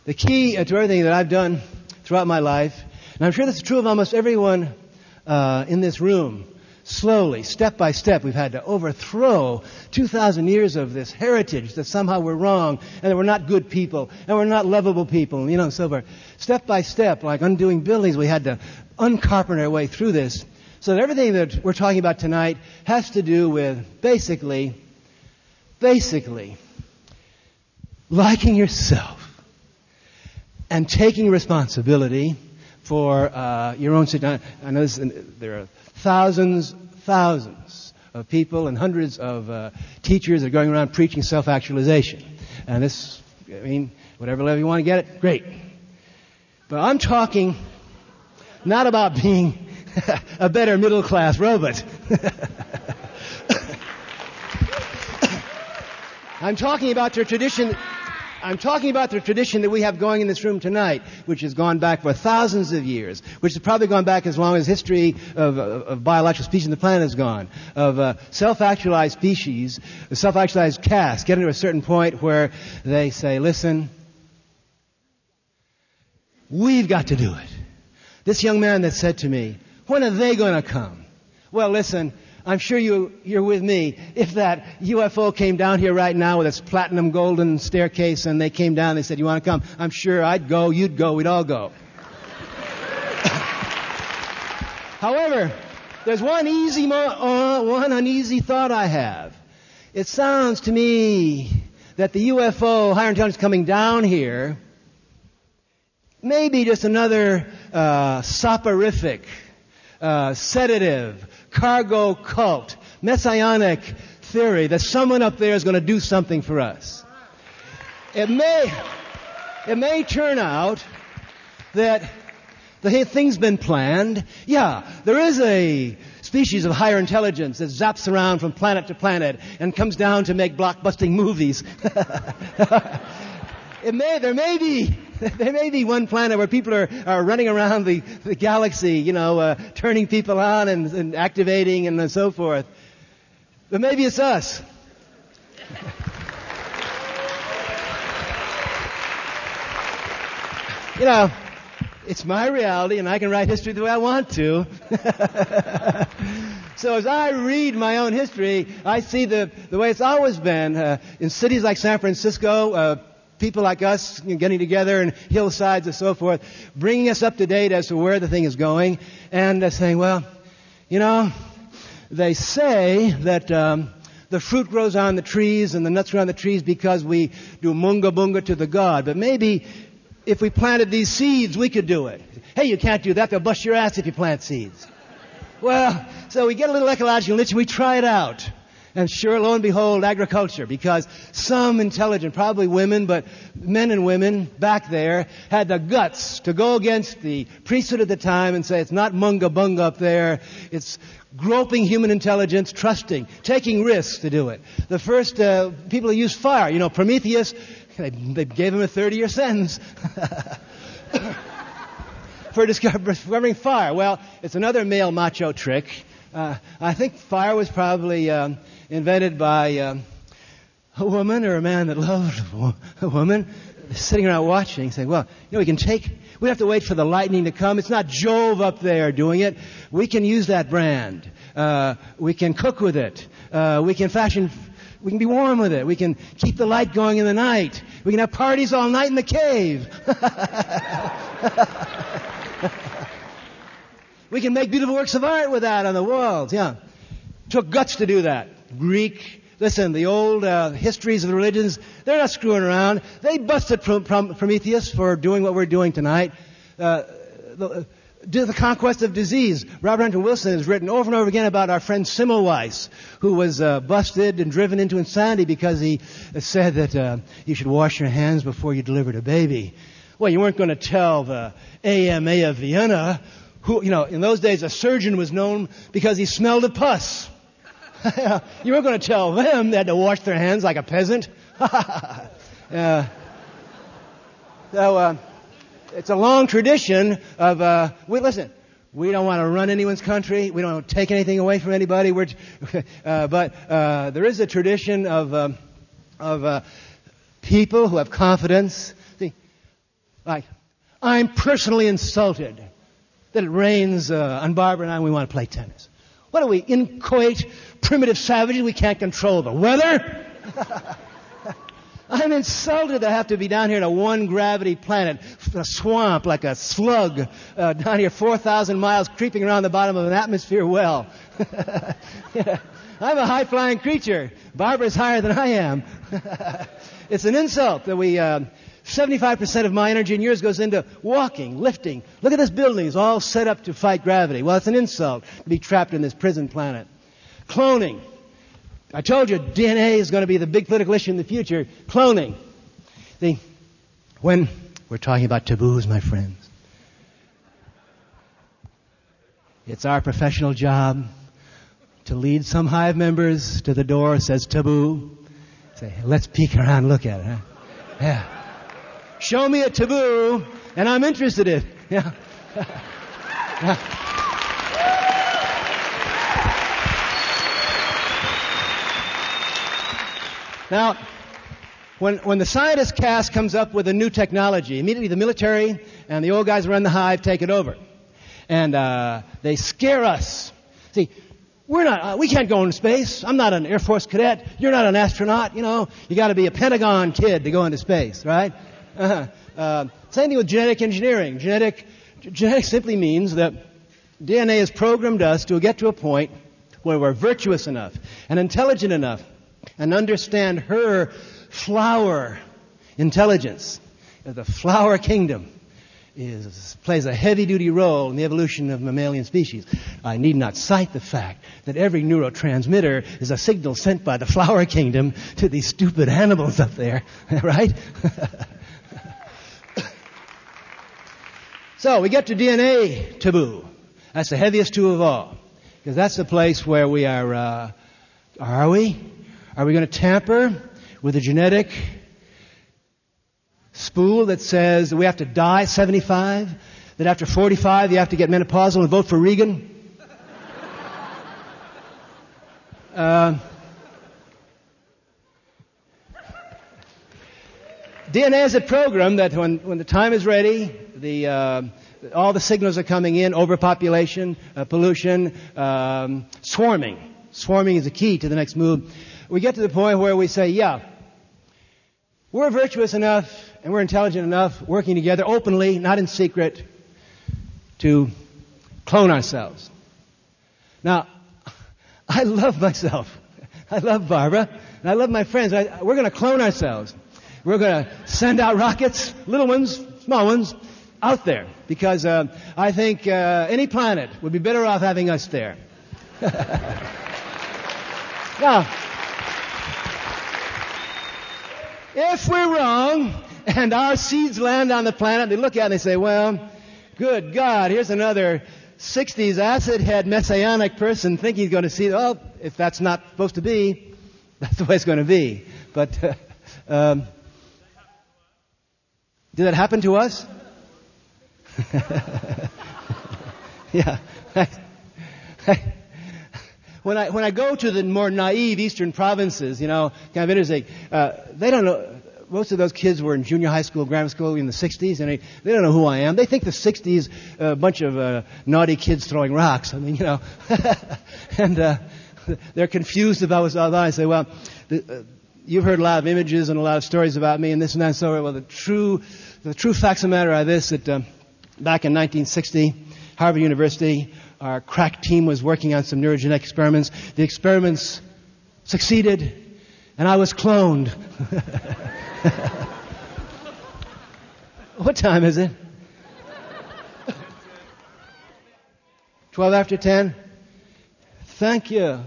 the key uh, to everything that I've done throughout my life, and I'm sure this is true of almost everyone uh, in this room. Slowly, step by step, we've had to overthrow 2,000 years of this heritage that somehow we're wrong and that we're not good people and we're not lovable people, you know, so forth. Step by step, like undoing buildings, we had to uncarpenter our way through this. So everything that we're talking about tonight has to do with basically, basically, liking yourself and taking responsibility for uh, your own situation. I know this, there are thousands, thousands of people and hundreds of uh, teachers that are going around preaching self-actualization. And this, I mean, whatever level you want to get it, great. But I'm talking not about being a better middle class robot. I'm talking about the tradition I'm talking about the tradition that we have going in this room tonight, which has gone back for thousands of years, which has probably gone back as long as history of, of, of biological species on the planet has gone, of uh, self-actualized species, self-actualized castes, getting to a certain point where they say, listen, we've got to do it. This young man that said to me, when are they going to come? Well, listen, I'm sure you, you're with me. If that UFO came down here right now with its platinum golden staircase and they came down and they said, you want to come? I'm sure I'd go, you'd go, we'd all go. However, there's one easy, mo- uh, one uneasy thought I have. It sounds to me that the UFO, higher intelligence coming down here, may be just another uh, soporific, uh, sedative, cargo cult, messianic theory that someone up there is going to do something for us. It may, it may turn out that the thing's been planned. Yeah, there is a species of higher intelligence that zaps around from planet to planet and comes down to make blockbusting movies. it may, there may be, there may be one planet where people are, are running around the, the galaxy, you know, uh, turning people on and, and activating and so forth. But maybe it's us. you know, it's my reality and I can write history the way I want to. so as I read my own history, I see the, the way it's always been. Uh, in cities like San Francisco, uh, people like us getting together and hillsides and so forth, bringing us up to date as to where the thing is going, and uh, saying, well, you know, they say that um, the fruit grows on the trees and the nuts grow on the trees because we do munga bunga to the god. But maybe if we planted these seeds, we could do it. Hey, you can't do that. They'll bust your ass if you plant seeds. Well, so we get a little ecological itch and we try it out. And sure, lo and behold, agriculture, because some intelligent, probably women, but men and women back there had the guts to go against the priesthood at the time and say it's not munga bunga up there, it's groping human intelligence, trusting, taking risks to do it. The first uh, people who used fire, you know, Prometheus, they, they gave him a 30 year sentence. for discovering fire. Well, it's another male macho trick. Uh, I think fire was probably um, invented by um, a woman or a man that loved a woman, sitting around watching, saying, well, you know, we can take, we have to wait for the lightning to come. It's not Jove up there doing it. We can use that brand. Uh, we can cook with it. Uh, we can fashion, we can be warm with it. We can keep the light going in the night. We can have parties all night in the cave. we can make beautiful works of art with that on the walls. Yeah. Took guts to do that. Greek. Listen, the old uh, histories of the religions, they're not screwing around. They busted Prometheus for doing what we're doing tonight. Uh, the, do the conquest of disease. Robert Anton Wilson has written over and over again about our friend Semmelweis, who was uh, busted and driven into insanity because he said that uh, you should wash your hands before you delivered a baby. Well, you weren't going to tell the AMA of Vienna, who, you know, in those days a surgeon was known because he smelled of pus. you weren't going to tell them they had to wash their hands like a peasant. uh, so, uh, it's a long tradition of, uh, we, listen, we don't want to run anyone's country. We don't take anything away from anybody. We're, uh, but uh, there is a tradition of, um, of uh, people who have confidence. See, like, I'm personally insulted that it rains on Barbara and I and we want to play tennis. What are we, inchoate, primitive savages? We can't control the weather? I'm insulted to have to be down here in a one gravity planet, a swamp like a slug uh, down here 4,000 miles creeping around the bottom of an atmosphere well. I'm a high flying creature. Barbara's higher than I am. it's an insult that we, uh, 75% of my energy and yours goes into walking, lifting. Look at this building. It's all set up to fight gravity. Well, it's an insult to be trapped in this prison planet. Cloning. I told you DNA is going to be the big political issue in the future. Cloning. See, when we're talking about taboos, my friends, it's our professional job to lead some hive members to the door, says taboo. Say, let's peek around, look at it. Huh? Yeah. Show me a taboo, and I'm interested in. Yeah. Now, when, when the scientist cast comes up with a new technology, immediately the military and the old guys run the hive take it over. And uh, they scare us. See, we're not, uh, we can't go into space. I'm not an Air Force cadet. You're not an astronaut. You know, you got to be a Pentagon kid to go into space, right? Uh-huh. Uh, same thing with genetic engineering. Genetic, genetic simply means that DNA has programmed us to get to a point where we're virtuous enough and intelligent enough and understand her flower intelligence. The flower kingdom is, plays a heavy duty role in the evolution of mammalian species. I need not cite the fact that every neurotransmitter is a signal sent by the flower kingdom to these stupid animals up there, right? so we get to DNA taboo. That's the heaviest two of all. Because that's the place where we are, uh, are we? Are we going to tamper with a genetic spool that says that we have to die 75? That after 45 you have to get menopausal and vote for Reagan? Uh, DNA is a program that when, when the time is ready, the, uh, all the signals are coming in, overpopulation, uh, pollution, um, swarming. Swarming is the key to the next move we get to the point where we say, yeah, we're virtuous enough and we're intelligent enough working together openly, not in secret, to clone ourselves. Now, I love myself. I love Barbara. And I love my friends. I, we're going to clone ourselves. We're going to send out rockets, little ones, small ones, out there. Because uh, I think uh, any planet would be better off having us there. now, If we're wrong and our seeds land on the planet, they look at it and they say, well, good God, here's another 60s acid head messianic person thinking he's going to see, well, if that's not supposed to be, that's the way it's going to be. But, uh, um, did that happen to us? yeah. when I when I go to the more naive eastern provinces, you know, kind of interesting, uh, they don't know. Most of those kids were in junior high school, grammar school in the 60s, and they, they don't know who I am. They think the 60s a bunch of uh, naughty kids throwing rocks. I mean, you know, and uh, they're confused about what's all that. I say, well, the, uh, you've heard a lot of images and a lot of stories about me and this and that. So, well, the true the true facts of the matter are this: that uh, back in 1960, Harvard University our crack team was working on some neurogenic experiments. The experiments succeeded, and I was cloned. what time is it? 12 after 10? Thank you.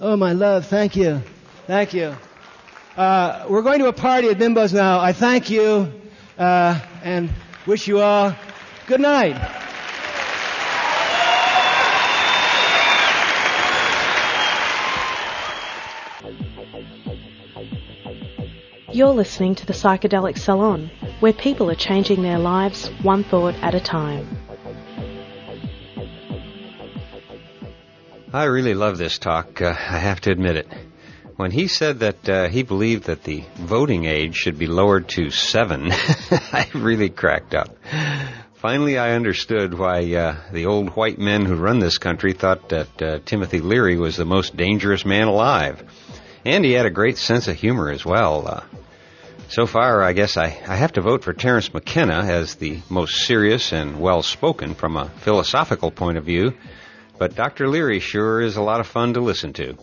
Oh, my love, thank you. Thank you. Uh, we're going to a party at Bimbo's now. I thank you uh, and wish you all good night. You're listening to the Psychedelic Salon, where people are changing their lives one thought at a time. I really love this talk, uh, I have to admit it. When he said that uh, he believed that the voting age should be lowered to seven, I really cracked up. Finally, I understood why uh, the old white men who run this country thought that uh, Timothy Leary was the most dangerous man alive. And he had a great sense of humor as well. Uh, so far, I guess I, I have to vote for Terence McKenna as the most serious and well spoken from a philosophical point of view, but Dr. Leary sure is a lot of fun to listen to.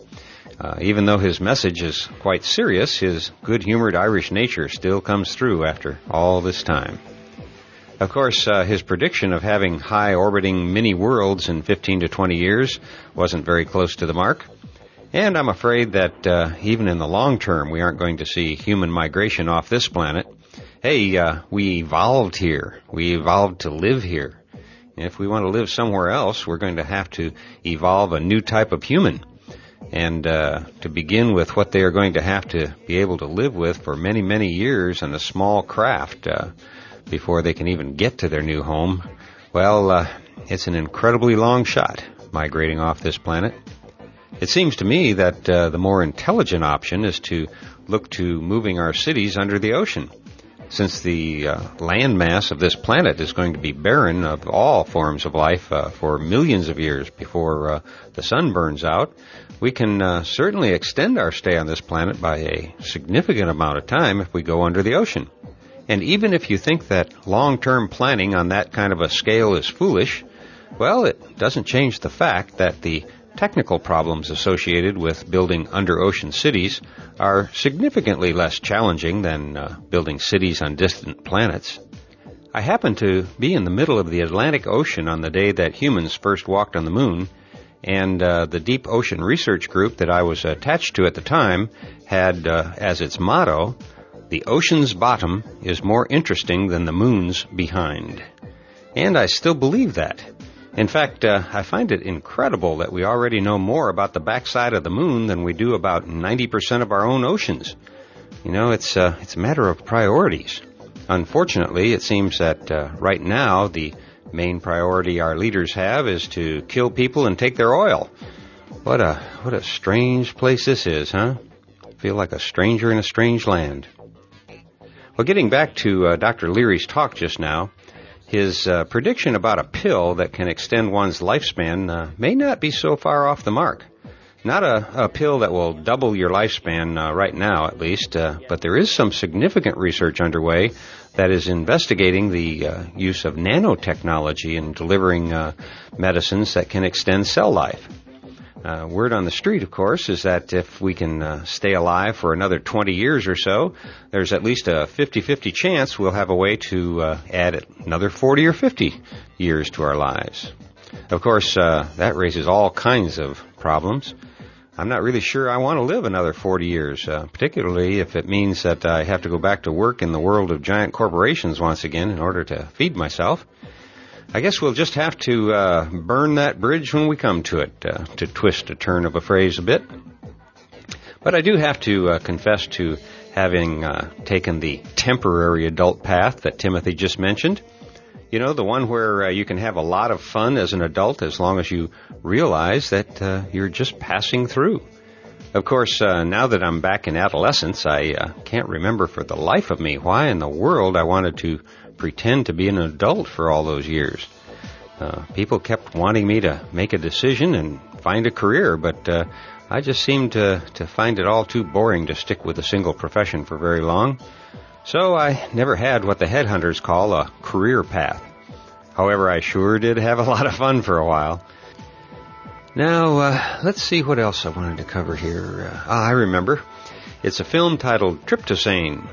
Uh, even though his message is quite serious, his good humored Irish nature still comes through after all this time. Of course, uh, his prediction of having high orbiting mini worlds in 15 to 20 years wasn't very close to the mark. And I'm afraid that uh, even in the long term, we aren't going to see human migration off this planet. Hey, uh, we evolved here. We evolved to live here. If we want to live somewhere else, we're going to have to evolve a new type of human. And uh, to begin with what they are going to have to be able to live with for many, many years in a small craft uh, before they can even get to their new home, well, uh, it's an incredibly long shot migrating off this planet. It seems to me that uh, the more intelligent option is to look to moving our cities under the ocean. Since the uh, land mass of this planet is going to be barren of all forms of life uh, for millions of years before uh, the sun burns out, we can uh, certainly extend our stay on this planet by a significant amount of time if we go under the ocean. And even if you think that long-term planning on that kind of a scale is foolish, well, it doesn't change the fact that the technical problems associated with building under ocean cities are significantly less challenging than uh, building cities on distant planets. I happened to be in the middle of the Atlantic Ocean on the day that humans first walked on the moon, and uh, the Deep Ocean Research Group that I was attached to at the time had uh, as its motto, the ocean's bottom is more interesting than the moon's behind. And I still believe that. In fact, uh, I find it incredible that we already know more about the backside of the moon than we do about 90% of our own oceans. You know, it's, uh, it's a matter of priorities. Unfortunately, it seems that uh, right now the main priority our leaders have is to kill people and take their oil. What a what a strange place this is, huh? Feel like a stranger in a strange land. Well, getting back to uh, Dr. Leary's talk just now, his uh, prediction about a pill that can extend one's lifespan uh, may not be so far off the mark. Not a, a pill that will double your lifespan uh, right now, at least, uh, but there is some significant research underway that is investigating the uh, use of nanotechnology in delivering medicines that can extend cell life. Uh, word on the street, of course, is that if we can uh, stay alive for another 20 years or so, there's at least a 50-50 chance we'll have a way to uh, add another 40 or 50 years to our lives. Of course, uh, that raises all kinds of problems. I'm not really sure I want to live another 40 years, uh, particularly if it means that I have to go back to work in the world of giant corporations once again in order to feed myself. I guess we'll just have to uh, burn that bridge when we come to it, uh, to twist a turn of a phrase a bit. But I do have to uh, confess to having uh, taken the temporary adult path that Timothy just mentioned. You know, the one where uh, you can have a lot of fun as an adult as long as you realize that uh, you're just passing through. Of course, now that I'm back in adolescence, I can't remember for the life of me why in the world I wanted to pretend to be an adult for all those years. Uh, people kept wanting me to make a decision and find a career, but uh, I just seemed to, to find it all too boring to stick with a single profession for very long. So I never had what the headhunters call a career path. However, I sure did have a lot of fun for a while. Now, uh, let's see what else I wanted to cover here. Uh, ah, I remember. It's a film titled Tryptosane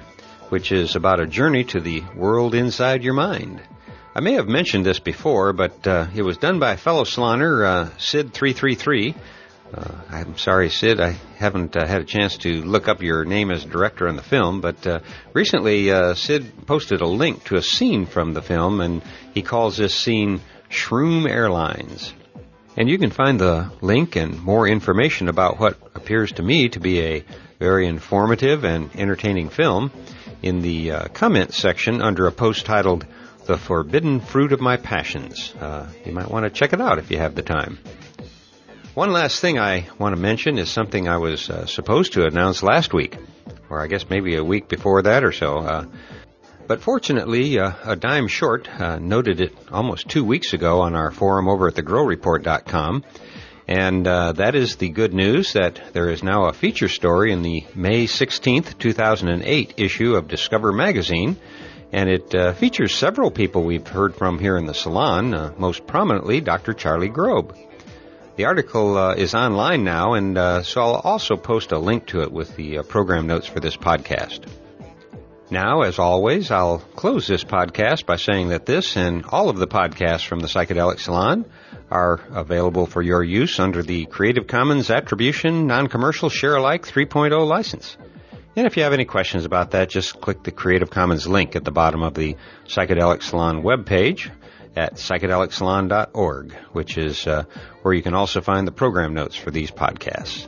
which is about a journey to the world inside your mind. I may have mentioned this before, but uh, it was done by fellow salooner, uh, Sid333. Uh, I'm sorry, Sid, I haven't uh, had a chance to look up your name as director on the film, but uh, recently uh, Sid posted a link to a scene from the film, and he calls this scene Shroom Airlines. And you can find the link and more information about what appears to me to be a very informative and entertaining film in the uh, comment section under a post titled The Forbidden Fruit of My Passions. Uh, you might want to check it out if you have the time. One last thing I want to mention is something I was uh, supposed to announce last week, or I guess maybe a week before that or so. Uh, but fortunately, uh, a dime short uh, noted it almost two weeks ago on our forum over at thegrowreport.com. And uh, that is the good news that there is now a feature story in the May 16th, 2008 issue of Discover Magazine. And it uh, features several people we've heard from here in the salon, most prominently Dr. Charlie Grob. The article uh, is online now, and uh, so I'll also post a link to it with the uh, program notes for this podcast. Now, as always, I'll close this podcast by saying that this and all of the podcasts from the Psychedelic Salon are available for your use under the Creative Commons Attribution Non-Commercial Share-alike 3.0 license. And if you have any questions about that, just click the Creative Commons link at the bottom of the Psychedelic Salon webpage at psychedelicsalon.org, which is uh, where you can also find the program notes for these podcasts.